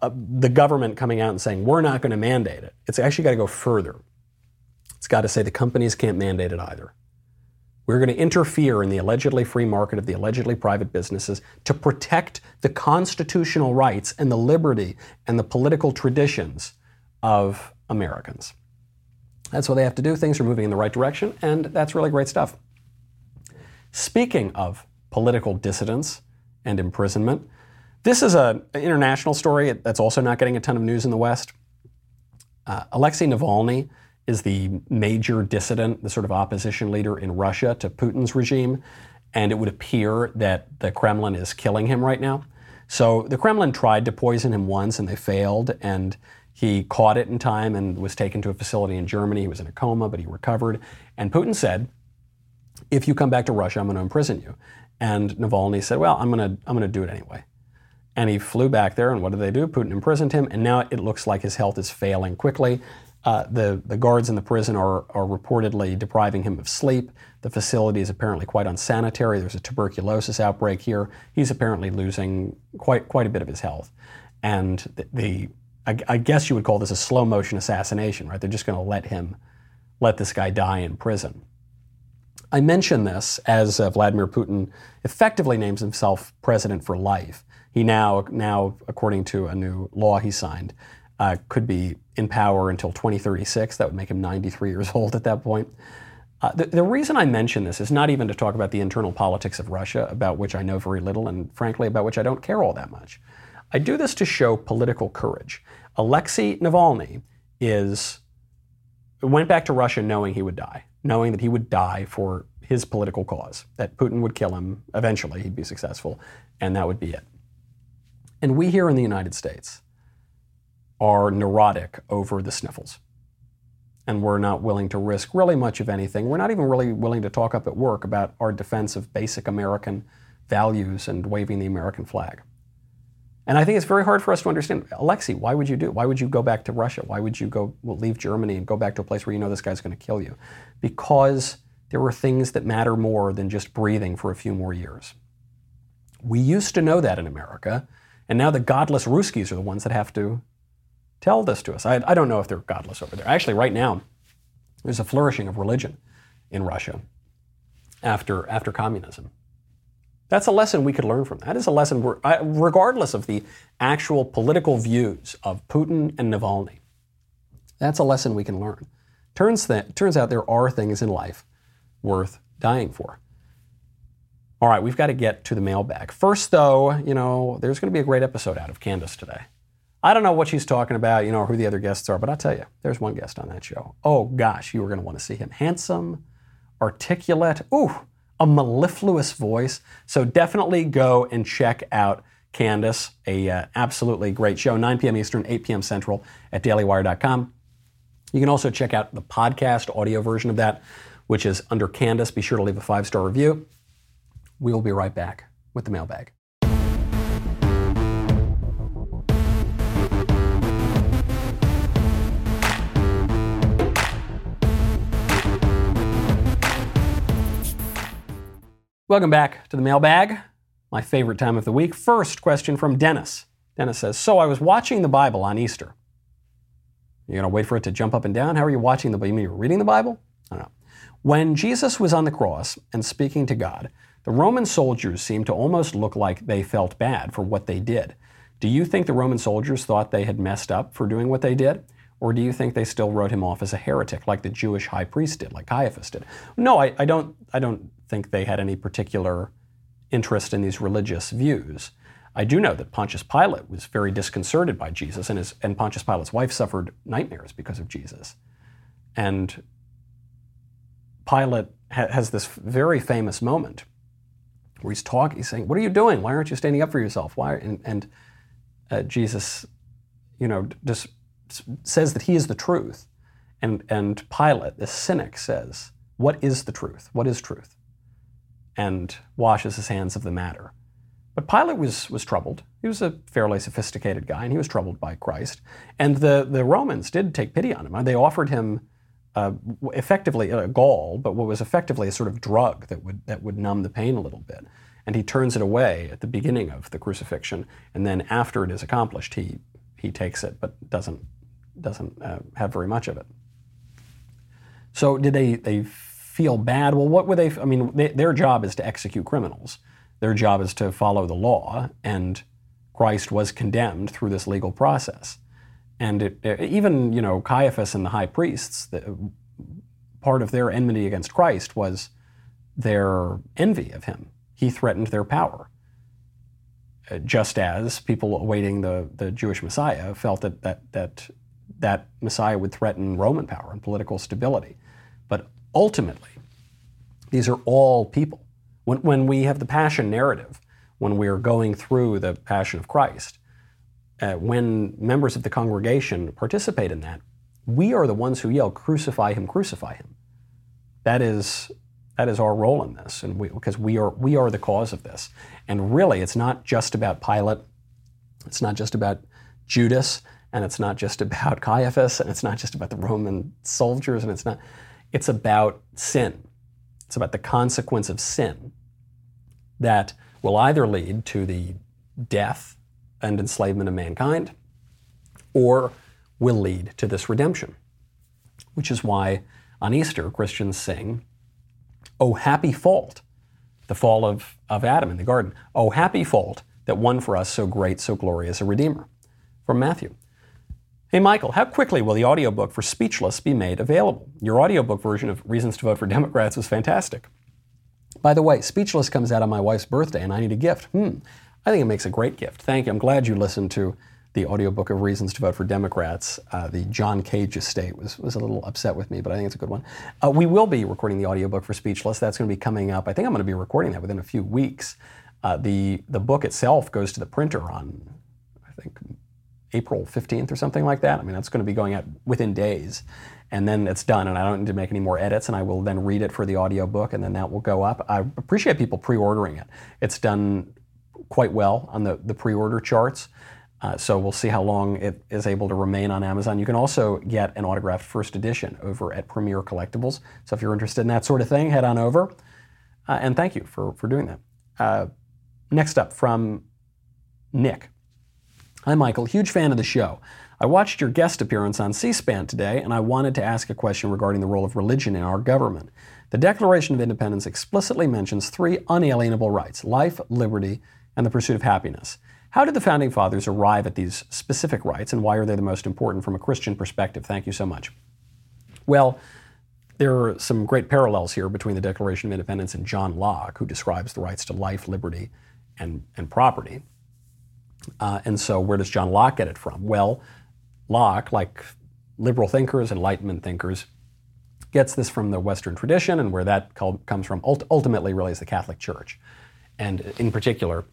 S1: uh, the government coming out and saying, we're not going to mandate it. It's actually got to go further. It's got to say the companies can't mandate it either. We're going to interfere in the allegedly free market of the allegedly private businesses to protect the constitutional rights and the liberty and the political traditions of Americans. That's what they have to do. Things are moving in the right direction, and that's really great stuff. Speaking of political dissidents and imprisonment, this is an international story that's also not getting a ton of news in the West. Uh, Alexei Navalny is the major dissident, the sort of opposition leader in Russia to Putin's regime. And it would appear that the Kremlin is killing him right now. So the Kremlin tried to poison him once and they failed. And he caught it in time and was taken to a facility in Germany. He was in a coma, but he recovered. And Putin said, if you come back to Russia, I'm going to imprison you. And Navalny said, well, I'm going to, I'm going to do it anyway. And he flew back there, and what did they do? Putin imprisoned him, and now it looks like his health is failing quickly. Uh, the, the guards in the prison are, are reportedly depriving him of sleep. The facility is apparently quite unsanitary. There's a tuberculosis outbreak here. He's apparently losing quite, quite a bit of his health. And the, the I, I guess you would call this a slow motion assassination, right? They're just going to let him, let this guy die in prison. I mention this as uh, Vladimir Putin effectively names himself president for life. He now, now according to a new law he signed, uh, could be in power until 2036. That would make him 93 years *laughs* old at that point. Uh, the, the, reason I mention this is not even to talk about the internal politics of Russia, about which I know very little, and frankly, about which I don't care all that much. I do this to show political courage. Alexei Navalny is went back to Russia knowing he would die, knowing that he would die for his political cause, that Putin would kill him eventually, he'd be successful, and that would be it. And we here in the United States are neurotic over the sniffles. And we're not willing to risk really much of anything. We're not even really willing to talk up at work about our defense of basic American values and waving the American flag. And I think it's very hard for us to understand. Alexei, why would you do? Why would you go back to Russia? Why would you go well, leave Germany and go back to a place where you know this guy's going to kill you? Because there are things that matter more than just breathing for a few more years. We used to know that in America, and now the godless Ruskies are the ones that have to tell this to us. I, I don't know if they're godless over there. Actually, right now, there's a flourishing of religion in Russia after, after communism. That's a lesson we could learn from. That is a lesson, regardless of the actual political views of Putin and Navalny. That's a lesson we can learn. Turns, th- turns out there are things in life worth dying for. All right, we've got to get to the mailbag. First, though, you know, there's going to be a great episode out of Candace today. I don't know what she's talking about, you know, or who the other guests are, but I'll tell you, there's one guest on that show. Oh gosh, you are going to want to see him. Handsome, articulate, ooh, a mellifluous voice. So definitely go and check out Candace, a uh, absolutely great show, 9 p.m. Eastern, 8 p.m. Central at dailywire.com. You can also check out the podcast audio version of that, which is under Candace. Be sure to leave a five star review. We will be right back with the mailbag. Welcome back to the mailbag, my favorite time of the week. First question from Dennis. Dennis says, So I was watching the Bible on Easter. You're going to wait for it to jump up and down? How are you watching the Bible? You mean you're reading the Bible? I don't know. When Jesus was on the cross and speaking to God, the Roman soldiers seemed to almost look like they felt bad for what they did. Do you think the Roman soldiers thought they had messed up for doing what they did? Or do you think they still wrote him off as a heretic, like the Jewish high priest did, like Caiaphas did? No, I, I don't. I don't think they had any particular interest in these religious views. I do know that Pontius Pilate was very disconcerted by Jesus, and, his, and Pontius Pilate's wife suffered nightmares because of Jesus. And Pilate ha- has this very famous moment where he's talking, he's saying, What are you doing? Why aren't you standing up for yourself? Why? And, and uh, Jesus, you know, just says that he is the truth. And, and Pilate, this cynic, says, What is the truth? What is truth? And washes his hands of the matter. But Pilate was, was troubled. He was a fairly sophisticated guy, and he was troubled by Christ. And the, the Romans did take pity on him. They offered him uh, effectively a gall, but what was effectively a sort of drug that would, that would numb the pain a little bit. And he turns it away at the beginning of the crucifixion, and then after it is accomplished, he, he takes it, but doesn't doesn't uh, have very much of it. So did they, they feel bad? Well, what would they, I mean, they, their job is to execute criminals. Their job is to follow the law, and Christ was condemned through this legal process. And it, it, even, you know, Caiaphas and the high priests, the, part of their enmity against Christ was their envy of him. He threatened their power. Uh, just as people awaiting the, the Jewish Messiah felt that, that, that that Messiah would threaten Roman power and political stability. Ultimately, these are all people. When, when we have the passion narrative, when we are going through the passion of Christ, uh, when members of the congregation participate in that, we are the ones who yell, Crucify him, crucify him. That is, that is our role in this, and we, because we are, we are the cause of this. And really, it's not just about Pilate, it's not just about Judas, and it's not just about Caiaphas, and it's not just about the Roman soldiers, and it's not. It's about sin. It's about the consequence of sin that will either lead to the death and enslavement of mankind, or will lead to this redemption. Which is why on Easter Christians sing, Oh, happy fault, the fall of, of Adam in the garden. Oh, happy fault that won for us so great, so glorious a Redeemer. From Matthew. Hey, Michael, how quickly will the audiobook for Speechless be made available? Your audiobook version of Reasons to Vote for Democrats was fantastic. By the way, Speechless comes out on my wife's birthday, and I need a gift. Hmm. I think it makes a great gift. Thank you. I'm glad you listened to the audiobook of Reasons to Vote for Democrats. Uh, the John Cage estate was, was a little upset with me, but I think it's a good one. Uh, we will be recording the audiobook for Speechless. That's going to be coming up. I think I'm going to be recording that within a few weeks. Uh, the, the book itself goes to the printer on, I think, April 15th or something like that. I mean, that's going to be going out within days. And then it's done, and I don't need to make any more edits, and I will then read it for the audiobook, and then that will go up. I appreciate people pre ordering it. It's done quite well on the, the pre order charts. Uh, so we'll see how long it is able to remain on Amazon. You can also get an autographed first edition over at Premier Collectibles. So if you're interested in that sort of thing, head on over. Uh, and thank you for, for doing that. Uh, next up from Nick. Hi, Michael. Huge fan of the show. I watched your guest appearance on C SPAN today, and I wanted to ask a question regarding the role of religion in our government. The Declaration of Independence explicitly mentions three unalienable rights life, liberty, and the pursuit of happiness. How did the Founding Fathers arrive at these specific rights, and why are they the most important from a Christian perspective? Thank you so much. Well, there are some great parallels here between the Declaration of Independence and John Locke, who describes the rights to life, liberty, and, and property. Uh, and so, where does John Locke get it from? Well, Locke, like liberal thinkers, Enlightenment thinkers, gets this from the Western tradition, and where that comes from ultimately really is the Catholic Church. And in particular,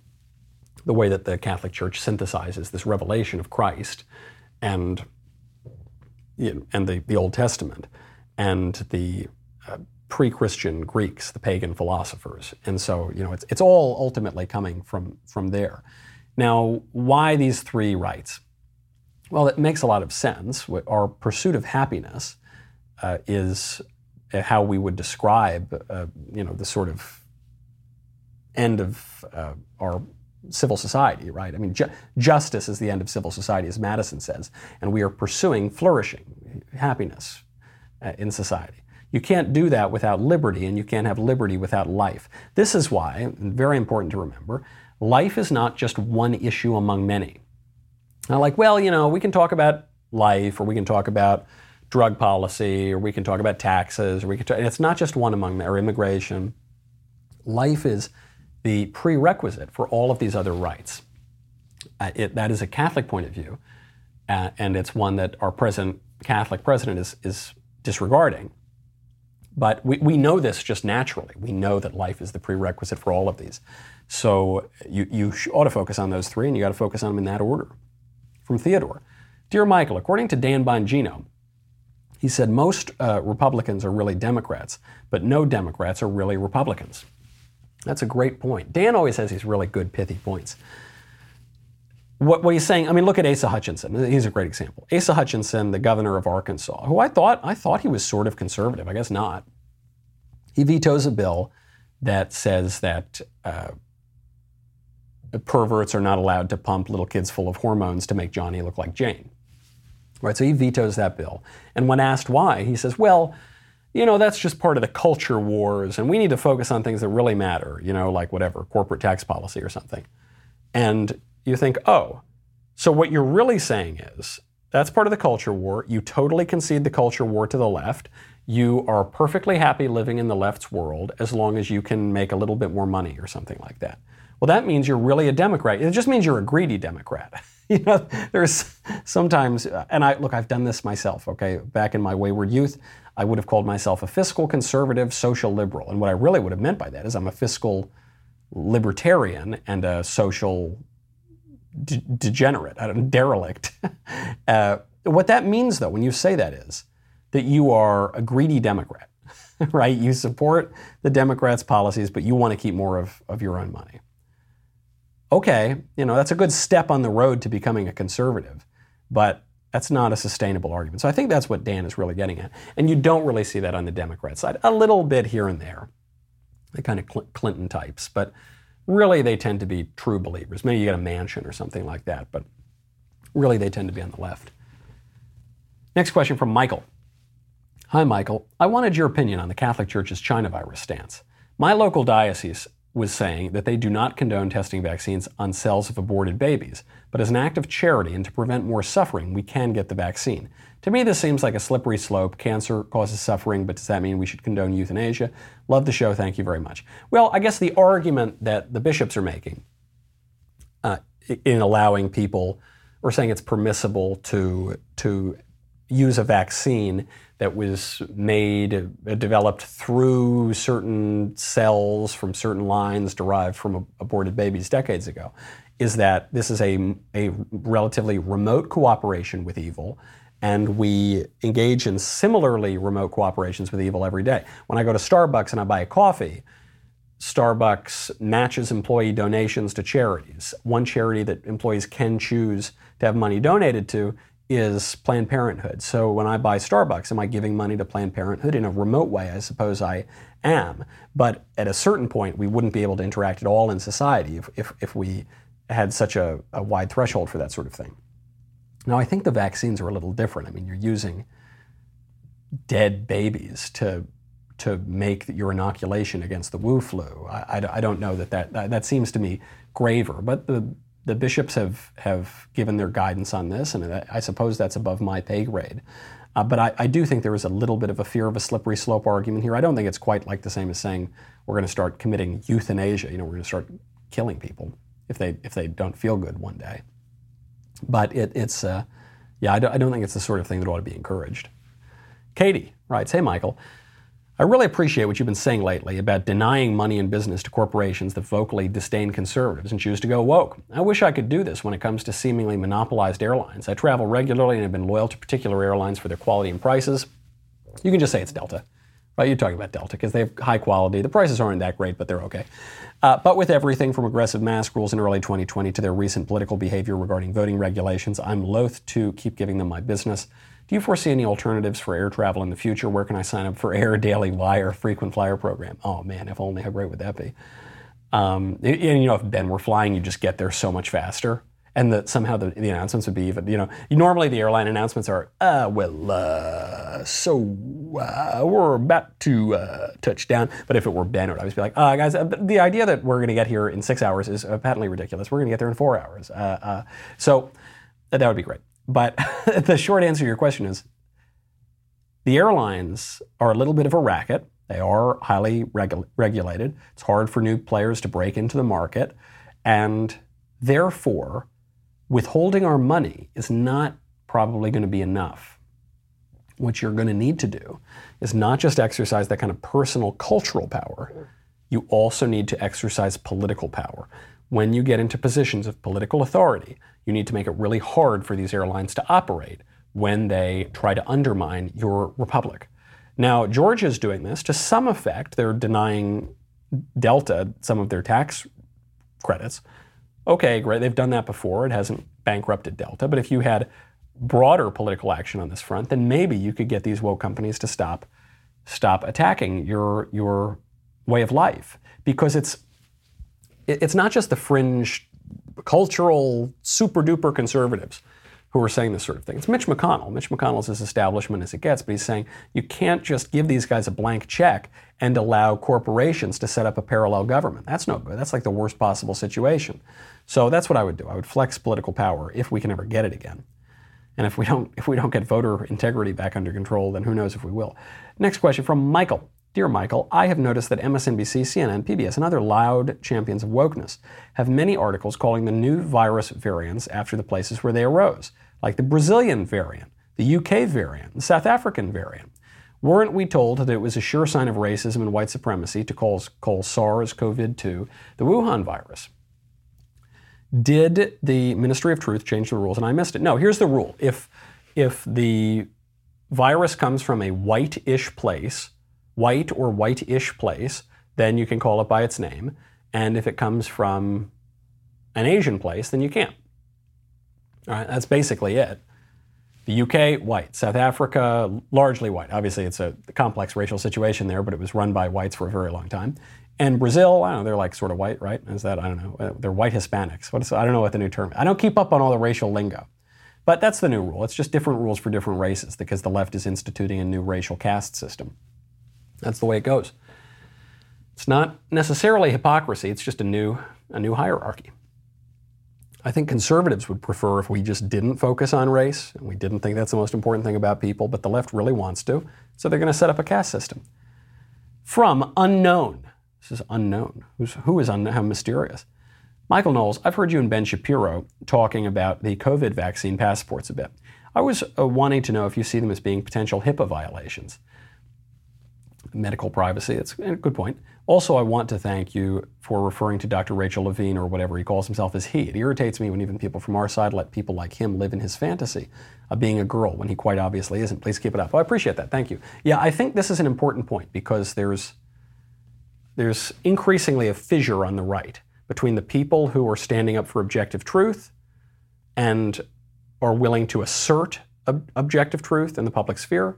S1: the way that the Catholic Church synthesizes this revelation of Christ and, you know, and the, the Old Testament and the uh, pre Christian Greeks, the pagan philosophers. And so, you know, it's, it's all ultimately coming from, from there. Now, why these three rights? Well, it makes a lot of sense. Our pursuit of happiness uh, is how we would describe, uh, you know, the sort of end of uh, our civil society, right? I mean, ju- justice is the end of civil society, as Madison says, and we are pursuing flourishing, happiness uh, in society. You can't do that without liberty, and you can't have liberty without life. This is why, very important to remember, life is not just one issue among many. Now, like, well, you know, we can talk about life, or we can talk about drug policy, or we can talk about taxes, or we can talk, it's not just one among, or immigration. Life is the prerequisite for all of these other rights. Uh, it, that is a Catholic point of view, uh, and it's one that our present Catholic president is, is disregarding. But we, we know this just naturally. We know that life is the prerequisite for all of these. So you, you ought to focus on those three, and you got to focus on them in that order. From Theodore Dear Michael, according to Dan Bongino, he said most uh, Republicans are really Democrats, but no Democrats are really Republicans. That's a great point. Dan always has these really good, pithy points. What, what, he's saying, I mean, look at Asa Hutchinson. He's a great example. Asa Hutchinson, the governor of Arkansas, who I thought I thought he was sort of conservative. I guess not. He vetoes a bill that says that uh, perverts are not allowed to pump little kids full of hormones to make Johnny look like Jane. Right. So he vetoes that bill. And when asked why, he says, "Well." you know, that's just part of the culture wars, and we need to focus on things that really matter, you know, like whatever, corporate tax policy or something. And you think, oh, so what you're really saying is that's part of the culture war. You totally concede the culture war to the left. You are perfectly happy living in the left's world as long as you can make a little bit more money or something like that. Well, that means you're really a Democrat. It just means you're a greedy Democrat. *laughs* you know, there's sometimes, and I look, I've done this myself. Okay, back in my wayward youth, I would have called myself a fiscal conservative social liberal. And what I really would have meant by that is I'm a fiscal libertarian and a social de- degenerate, a derelict. *laughs* uh, what that means, though, when you say that is that you are a greedy Democrat, *laughs* right? You support the Democrats' policies, but you want to keep more of, of your own money. Okay, you know, that's a good step on the road to becoming a conservative. but that's not a sustainable argument. So I think that's what Dan is really getting at. And you don't really see that on the Democrat side. A little bit here and there, the kind of Clinton types, but really they tend to be true believers. Maybe you get a mansion or something like that, but really they tend to be on the left. Next question from Michael. Hi, Michael. I wanted your opinion on the Catholic Church's China virus stance. My local diocese was saying that they do not condone testing vaccines on cells of aborted babies, but as an act of charity and to prevent more suffering, we can get the vaccine. To me, this seems like a slippery slope. Cancer causes suffering, but does that mean we should condone euthanasia? Love the show. Thank you very much. Well, I guess the argument that the bishops are making uh, in allowing people or saying it's permissible to, to use a vaccine that was made, uh, developed through certain cells from certain lines derived from aborted babies decades ago, is that this is a, a relatively remote cooperation with evil. And we engage in similarly remote cooperations with evil every day. When I go to Starbucks and I buy a coffee, Starbucks matches employee donations to charities. One charity that employees can choose to have money donated to is Planned Parenthood. So when I buy Starbucks, am I giving money to Planned Parenthood in a remote way? I suppose I am. But at a certain point, we wouldn't be able to interact at all in society if, if, if we had such a, a wide threshold for that sort of thing. Now, I think the vaccines are a little different. I mean, you're using dead babies to to make your inoculation against the Wu flu. I, I, I don't know that, that that that seems to me graver, but the the bishops have, have given their guidance on this, and I suppose that's above my pay grade. Uh, but I, I, do think there is a little bit of a fear of a slippery slope argument here. I don't think it's quite like the same as saying we're going to start committing euthanasia. You know, we're going to start killing people if they if they don't feel good one day. But it, it's uh, yeah, I don't, I don't think it's the sort of thing that ought to be encouraged. Katie writes, "Hey Michael, I really appreciate what you've been saying lately about denying money and business to corporations that vocally disdain conservatives and choose to go woke. I wish I could do this when it comes to seemingly monopolized airlines. I travel regularly and have been loyal to particular airlines for their quality and prices. You can just say it's Delta. Right, you're talking about Delta because they have high quality. The prices aren't that great, but they're okay. Uh, but with everything from aggressive mask rules in early 2020 to their recent political behavior regarding voting regulations, I'm loath to keep giving them my business. Do you foresee any alternatives for air travel in the future? Where can I sign up for Air Daily Wire frequent flyer program? Oh man, if only, how great would that be? Um, and, you know, if Ben were flying, you just get there so much faster. And that somehow the, the, announcements would be even, you know, normally the airline announcements are, uh, well, uh, so uh, we're about to uh, touch down. But if it were Ben, it would always be like, uh, guys, uh, the idea that we're going to get here in six hours is patently ridiculous. We're going to get there in four hours. so that would be great. But *laughs* the short answer to your question is the airlines are a little bit of a racket. They are highly regu- regulated. It's hard for new players to break into the market. And therefore, withholding our money is not probably going to be enough. What you're going to need to do is not just exercise that kind of personal cultural power, you also need to exercise political power. When you get into positions of political authority, you need to make it really hard for these airlines to operate when they try to undermine your republic. Now, Georgia is doing this to some effect. They're denying Delta some of their tax credits. Okay, great. They've done that before. It hasn't bankrupted Delta. But if you had broader political action on this front, then maybe you could get these woke companies to stop stop attacking your your way of life because it's it's not just the fringe cultural super duper conservatives who are saying this sort of thing. It's Mitch McConnell. Mitch McConnell's as establishment as it gets, but he's saying you can't just give these guys a blank check and allow corporations to set up a parallel government. That's no good. That's like the worst possible situation. So that's what I would do. I would flex political power if we can ever get it again. And if we don't if we don't get voter integrity back under control, then who knows if we will. Next question from Michael. Dear Michael, I have noticed that MSNBC, CNN, PBS, and other loud champions of wokeness have many articles calling the new virus variants after the places where they arose, like the Brazilian variant, the UK variant, the South African variant. Weren't we told that it was a sure sign of racism and white supremacy to call, call SARS CoV 2 the Wuhan virus? Did the Ministry of Truth change the rules and I missed it? No, here's the rule. If, if the virus comes from a white ish place, white or white-ish place, then you can call it by its name. And if it comes from an Asian place, then you can't. All right, that's basically it. The UK, white. South Africa, largely white. Obviously, it's a complex racial situation there, but it was run by whites for a very long time. And Brazil, I don't know, they're like sort of white, right? Is that, I don't know, uh, they're white Hispanics. What is, I don't know what the new term is. I don't keep up on all the racial lingo. But that's the new rule. It's just different rules for different races because the left is instituting a new racial caste system. That's the way it goes. It's not necessarily hypocrisy, it's just a new, a new hierarchy. I think conservatives would prefer if we just didn't focus on race and we didn't think that's the most important thing about people, but the left really wants to. So they're going to set up a caste system. From unknown. This is unknown. Who's, who is unknown? How mysterious. Michael Knowles, I've heard you and Ben Shapiro talking about the COVID vaccine passports a bit. I was uh, wanting to know if you see them as being potential HIPAA violations. Medical privacy, that's a good point. Also, I want to thank you for referring to Dr. Rachel Levine or whatever he calls himself as he. It irritates me when even people from our side let people like him live in his fantasy of being a girl when he quite obviously isn't. Please keep it up. Well, I appreciate that. Thank you. Yeah, I think this is an important point because there's there's increasingly a fissure on the right between the people who are standing up for objective truth and are willing to assert ob- objective truth in the public sphere,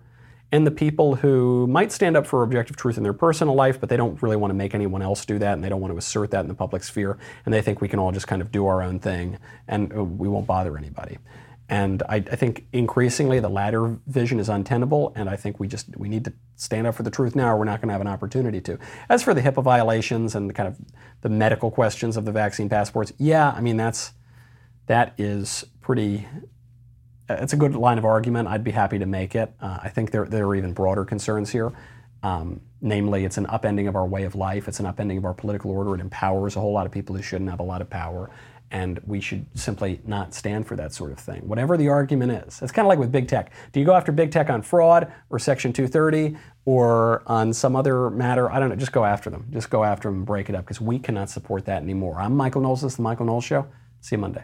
S1: and the people who might stand up for objective truth in their personal life, but they don't really want to make anyone else do that, and they don't want to assert that in the public sphere, and they think we can all just kind of do our own thing and uh, we won't bother anybody. And I, I, think increasingly the latter vision is untenable, and I think we just we need to stand up for the truth now, or we're not going to have an opportunity to. As for the HIPAA violations and the kind of the medical questions of the vaccine passports, yeah, I mean that's that is pretty. It's a good line of argument. I'd be happy to make it. Uh, I think there there are even broader concerns here. Um, namely, it's an upending of our way of life. It's an upending of our political order. It empowers a whole lot of people who shouldn't have a lot of power and we should simply not stand for that sort of thing, whatever the argument is. It's kind of like with big tech. Do you go after big tech on fraud or Section 230 or on some other matter? I don't know. Just go after them. Just go after them and break it up because we cannot support that anymore. I'm Michael Knowles. This is The Michael Knowles Show. See you Monday.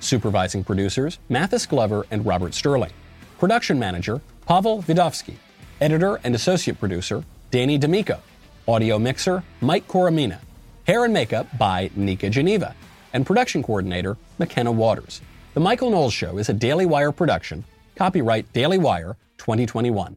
S1: Supervising producers, Mathis Glover and Robert Sterling. Production manager, Pavel Vidovsky. Editor and associate producer, Danny D'Amico. Audio mixer, Mike Coromina. Hair and makeup by Nika Geneva. And production coordinator, McKenna Waters. The Michael Knowles Show is a Daily Wire production. Copyright Daily Wire 2021.